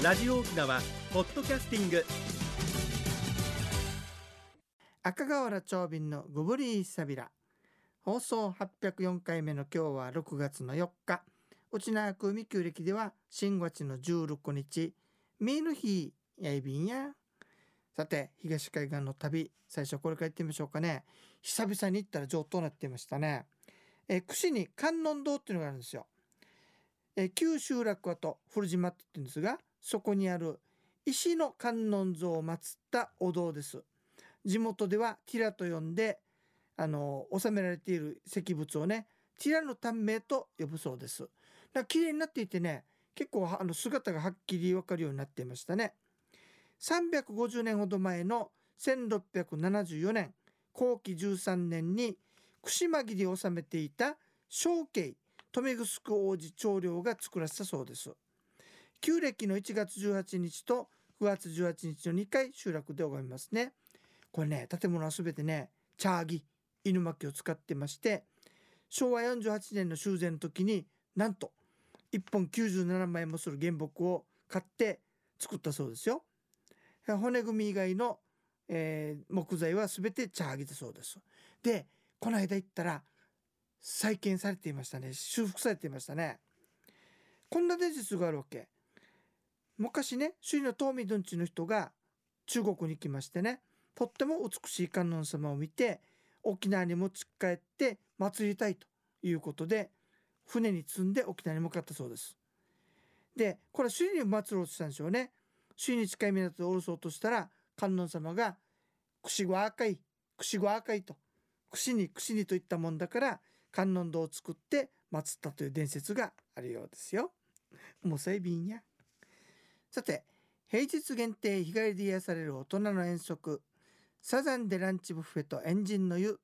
ラジオ沖縄ポッドキャスティング。赤瓦長瓶のグブリーサビラ放送804回目の今日は6月の4日。内縄組旧暦では新月の16日。ミーの日やいびんや。さて東海岸の旅最初これから行ってみましょうかね。久々に行ったら上等なっていましたね。え串に観音堂っていうのがあるんですよ。え旧集落跡古島って言うんですがそこにある石の観音像を祀ったお堂です。地元ではティラと呼んであの収められている石仏をねティラの短命と呼ぶそうです。だから綺麗になっていてね結構あの姿がはっきり分かるようになっていましたね。350年ほど前の1674年後期13年に串間切りを収めていた小慶富城王子長領が作らせたそうです。旧暦の1月18日と9月18日の2回集落で拝みますね。これね建物は全てねチャーギ犬巻を使ってまして昭和48年の修繕の時になんと1本97万円もする原木を買って作ったそうですよ。骨組み以外の、えー、木材は全てチャーギだそうです。でこの間行ったら再建されていましたね。修復されていましたね。こんな伝説があるわけ。昔ね首里の東美どんちの人が中国に行きましてねとっても美しい観音様を見て沖縄に持ち帰って祭りたいということで船に積んで沖縄に向かったそうですでこれは首里に祭ろうとしたんでしょうね首里に近い港で降ろそうとしたら観音様が「串子赤い串子赤い」と「串に串に」といったもんだから観音堂を作って祀ったという伝説があるようですよ。もうさいびんや。さて平日限定日帰りで癒される大人の遠足。サザンでランチブッフェとエンジンの湯。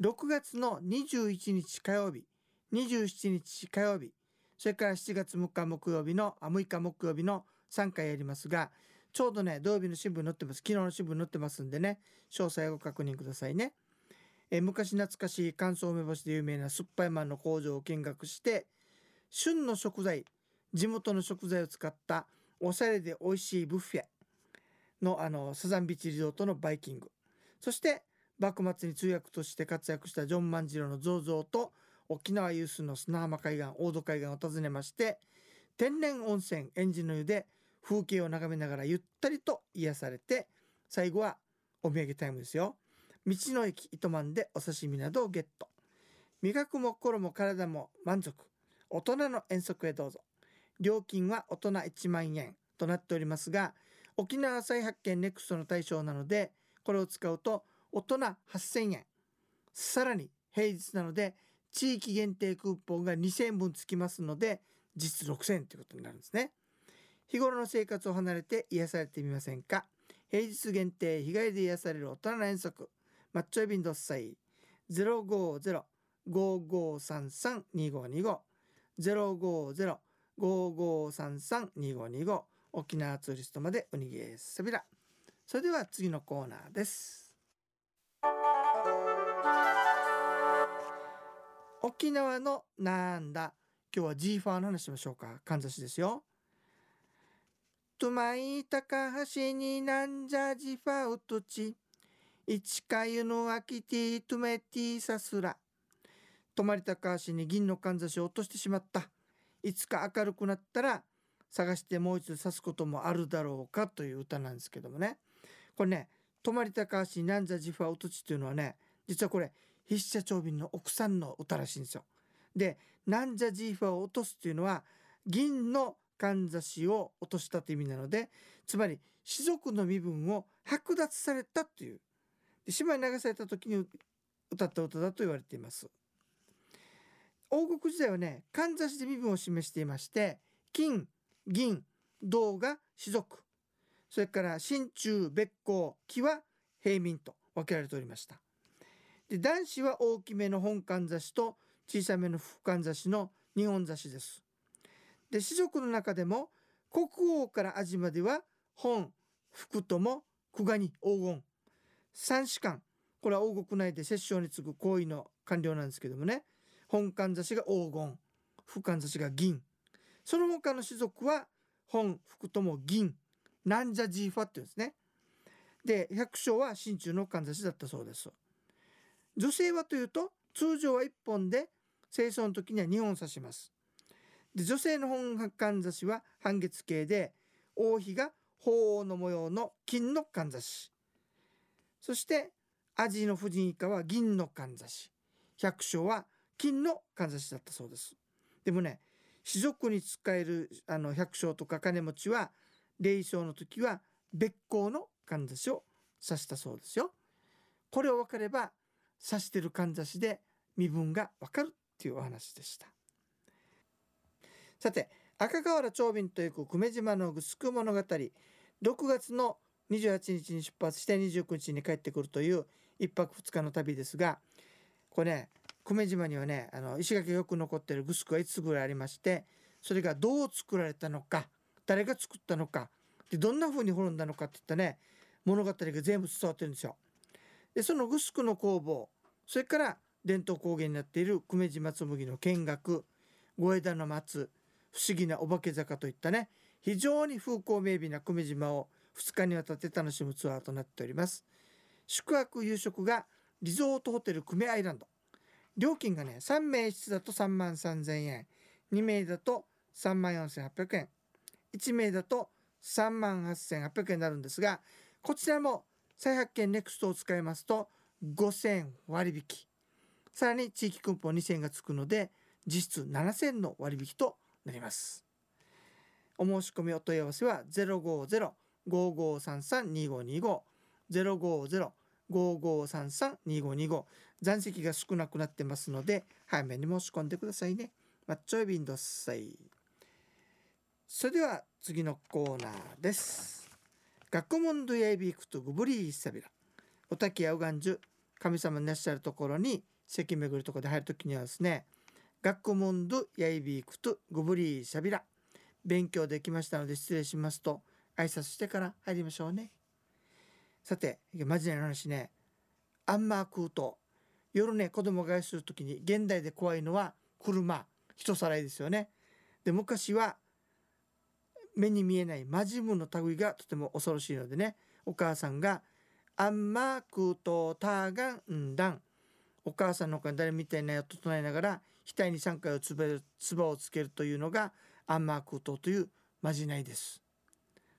6月の21日火曜日27日火曜日それから7月6日木曜日のあ6日木曜日の3回やりますがちょうどね土曜日の新聞載ってます。昨日の新聞載ってますんでね詳細をご確認くださいね。え昔懐かしい乾燥梅干しで有名な酸っぱいマンの工場を見学して旬の食材地元の食材を使ったおしゃれで美味しいブッフェ。のあのサザンビーチリゾートのバイキング。そして幕末に通訳として活躍したジョン万次郎の銅像と沖縄有数の砂浜海岸大戸海岸を訪ねまして天然温泉エンジンの湯で風景を眺めながらゆったりと癒されて最後はお土産タイムですよ。道の駅糸満でお刺身などをゲット。味覚も心も体も満足。大人の遠足へどうぞ。料金は大人1万円となっておりますが沖縄再発見ネクストの対象なのでこれを使うと大人8000円。さらに平日なので地域限定クーポンが2000円分つきますので実6000円ということになるんですね。日頃の生活を離れて癒されてみませんか？平日限定日帰りで癒される大人の遠足。マッチョエビンドッサイ050-5533-2525 5533-2525沖縄ツーリストまでおにぎりさびら。それでは次のコーナーです。沖縄のなんだ。今日はジーファーの話しましょうか。かんざしですよ。トゥマイ高橋になんじゃジファウトチ一かゆのあきティトメティサスラ泊まり高橋に銀のかんざしを落としてしまった。いつか明るくなったら探してもう一度刺すこともあるだろうかという歌なんですけどもね。これね泊まり高橋になんざジファウトチっていうのはね実はこれ筆者長瓶の奥さんの歌らしいんですよ。でなんじゃジーファを落とすっていうのは銀のかんざしを落としたという意味なのでつまり士族の身分を剥奪されたという。島に流された時に歌った歌だと言われています。王国時代はねかんざしで身分を示していまして金銀銅が士族。それから真鍮別光木は平民と分けられておりました。で男子は大きめの本かんざしと小さめの副かんざしの2本ざしです。で士族の中でも国王から味までは本福とも久我に黄金。三士官。これは王国内で摂政に次ぐ行為の官僚なんですけどもね。本官差しが黄金副官差しが銀。その他の士族は本福とも銀。なんじゃジーファっていうんですね。で百姓は真鍮のかんざしだったそうです。女性はというと通常は1本で清掃の時には2本刺します。で女性の本かんざしは半月形で王妃が鳳凰の模様の金のかんざしそしてアジの婦人以下は銀のかんざし百姓は金のかんざしだったそうです。でもね士族に使えるあの百姓とか金持ちは霊障の時は別行のかんざしを指したそうですよ。これを分かれば指してるかんざしで身分がわかるっていうお話でした。さて赤瓦長瓶という久米島のグスク物語6月の28日に出発して29日に帰ってくるという1泊2日の旅ですがこれね米島にはねあの石垣がよく残ってるグスクが5つぐらいありましてそれがどう作られたのか誰が作ったのかでどんな風に滅んだのかっていったね物語が全部伝わってるんですよ。でそのグスクの工房それから伝統工芸になっている久米島紬の見学小枝の松不思議なお化け坂といったね非常に風光明媚な久米島を2日にわたって楽しむツアーとなっております宿泊夕食がリゾートホテル久米アイランド料金がね3名室だと3万3000円。2名だと3万4800円。1名だと3万8800円になるんですがこちらも再発見ネクストを使いますと5000割引。さらに地域クンポン2000円がつくので実質7000の割引となります。お申し込みお問い合わせは050-5533-2525 5533-2525残席が少なくなってますので早めに申し込んでくださいね。マッチョイビンドッサイ。それでは次のコーナーです。学問ドヤイビークとグブリーサビラ。おたきやうがんじゅ神様のいらっしゃるところに席巡るところで入るときにはですね学問ドヤイビークとグブリーサビラ。勉強できましたので失礼しますと挨拶してから入りましょうね。さてマジな話ね。あんま食うと夜ね子供がする時に現代で怖いのは車。人さらいですよね。で昔は目に見えないマジムの類がとても恐ろしいのでね。お母さんが「あんまくとたがんだん」お母さんの他に誰みたいなよと唱えながら額に3回をつべつばをつけるというのがアンマークとというまじないです。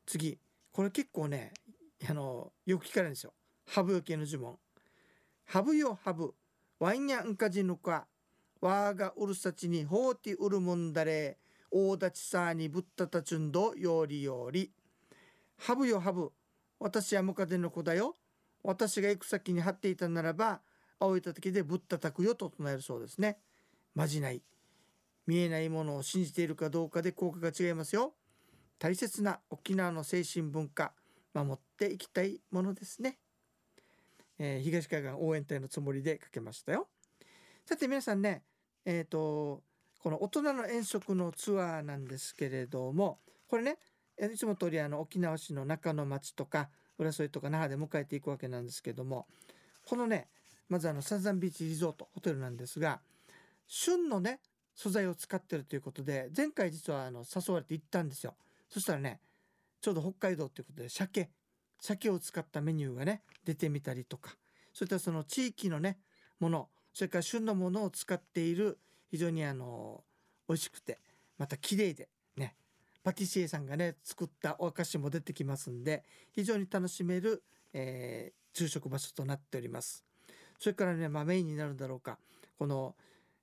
次。これ結構ねあのよく聞かれるんですよ。ハブよけの呪文ハブよハブワインヤンカジヌカわがうるさちにほうてうるもんだれ。大立ちさにぶったたちゅんどよりより。ハブよハブ私はムカデの子だよ。私が行く先に張っていたならば青いた時でぶったたくよと唱えるそうですね。まじない。見えないものを信じているかどうかで効果が違いますよ。大切な沖縄の精神文化。守っていきたいものですね、えー、東海岸応援隊のつもりでかけましたよ。さて皆さんねえっ、ー、とこの大人の遠足のツアーなんですけれどもこれねいつも通りあの沖縄市の中の町とか浦添とか那覇で迎えていくわけなんですけどもこのねまずあのサザンビーチリゾートホテルなんですが旬のね素材を使ってるということで前回実はあの誘われて行ったんですよ。そしたらねちょうど北海道ということで鮭。鮭を使ったメニューがね出てみたりとか。そういったその地域のねものそれから旬のものを使っている非常にあの美味しくてまた綺麗でねパティシエさんがね作ったお菓子も出てきますんで非常に楽しめる、えー、昼食場所となっております。それからね、まあ、メインになるんだろうか。この、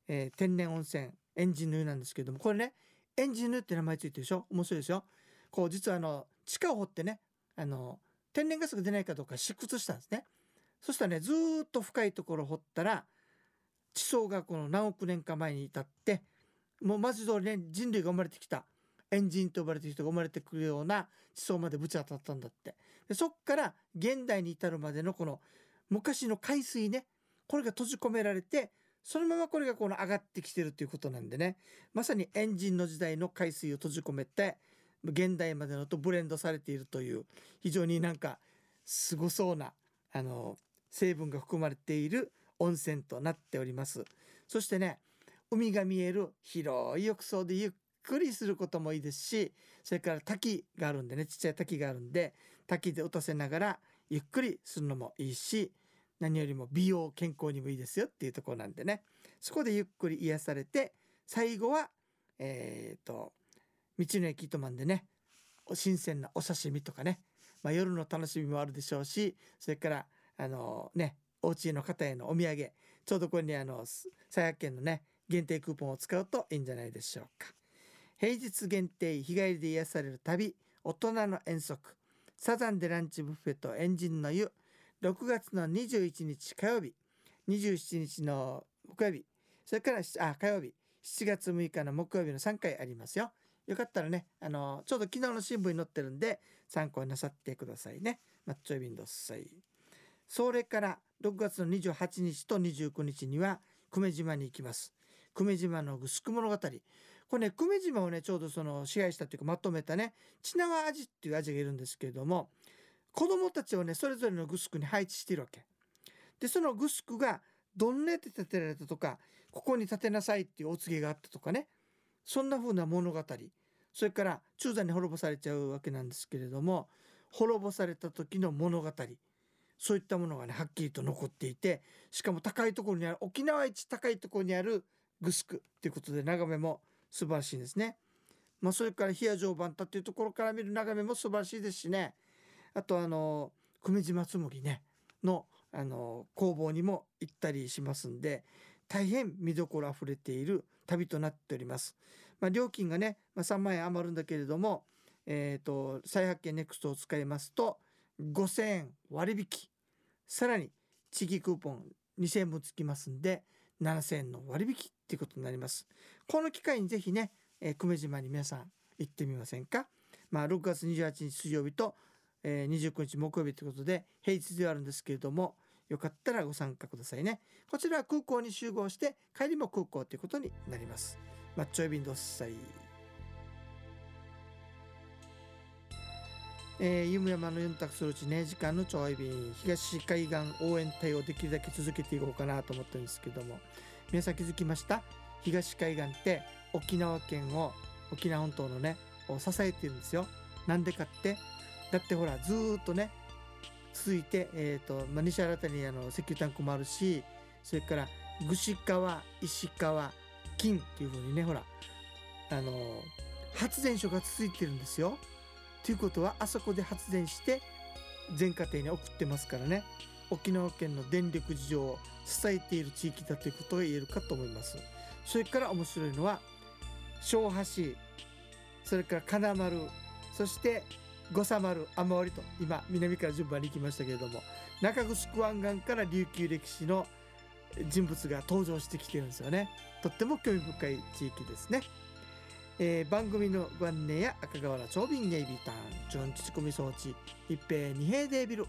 えー、天然温泉エンジンヌーなんですけどもこれねエンジンヌって名前ついてるでしょ？面白いですよ。こう実はあの地下を掘ってねあの天然ガスが出ないかどうか試掘したんですね。そしたらねずっと深いところ掘ったら地層がこの何億年か前に至ってもうまず通りね人類が生まれてきた。エンジンと呼ばれてる人が生まれてくるような地層までぶち当たったんだって。でそっから現代に至るまでのこの昔の海水ねこれが閉じ込められてそのままこれがこの上がってきてるということなんでね。まさにエンジンの時代の海水を閉じ込めて現代までのとブレンドされているという非常になんかすごそうなあの成分が含まれている温泉となっております。そしてね海が見える広い浴槽でゆっくりすることもいいですしそれから滝があるんでねちっちゃい滝があるんで滝で打たせながらゆっくりするのもいいし何よりも美容健康にもいいですよっていうとこなんでね。そこでゆっくり癒されて最後はえっ、ー、と道の駅糸満でね新鮮なお刺身とかね、まあ、夜の楽しみもあるでしょうしそれからあのねお家の方へのお土産ちょうどこれにあの再発見のね限定クーポンを使うといいんじゃないでしょうか。平日限定日帰りで癒される旅大人の遠足サザンでランチブッフェとエンジンの湯6月の21日火曜日27日の木曜日それからあ火曜日7月6日の木曜日の3回ありますよ。よかったらねあのちょうど昨日の新聞に載ってるんで参考になさってくださいね。マッチョイビンドッサイ。それから6月の28日と29日には久米島に行きます。久米島のグスク物語これね久米島をねちょうどその支配したというかまとめたねチナワアジっていうアジがいるんですけれども子供たちをねそれぞれのグスクに配置しているわけ。でそのグスクがどんねって建てられたとかここに建てなさいっていうお告げがあったとかね。そんな風な物語。それから中山に滅ぼされちゃうわけなんですけれども滅ぼされた時の物語。そういったものがねはっきりと残っていてしかも高いところにある沖縄一高いところにあるグスクということで眺めも素晴らしいんですね。まあ、それから冷や城番太っていうところから見る眺めも素晴らしいですしね。あとあの久米島紬ねのあの工房にも行ったりしますんで大変見どころあふれている旅となっております。まあ、料金がね、まあ、3万円余るんだけれども、えーと、再発見ネクストを使いますと5000円割引。さらに地域クーポン2000円もつきますんで7000円の割引っていうことになります。この機会にぜひね、えー、久米島に皆さん行ってみませんか。まあ6月28日水曜日と、えー、29日木曜日ということで平日ではあるんですけれどもよかったらご参加くださいね。こちらは空港に集合して帰りも空港ということになります。マッチョエビンドッサイえー、ゆむ山のユンタクするうちね時間のちょい便東海岸応援隊をできるだけ続けていこうかなと思ってるんですけども。皆さん気づきました？東海岸って沖縄県を沖縄本島のねを支えてるんですよ。なんでかって？だってほらずっとね続いて、えーとまあ、西新たにあの石油タンクもあるしそれから串川石川金っていう風にねほらあの発電所が続いてるんですよ。ということはあそこで発電して全家庭に送ってますからね沖縄県の電力事情を支えている地域だということが言えるかと思います。それから面白いのは小橋それから金丸そして五三丸雨割と今南から順番に行きましたけれども中城湾岸から琉球歴史の人物が登場してきてるんですよね。とっても興味深い地域ですね、えー、番組のご案内や赤瓦長瓶ネイビーターン純土込み装置一平二平デービル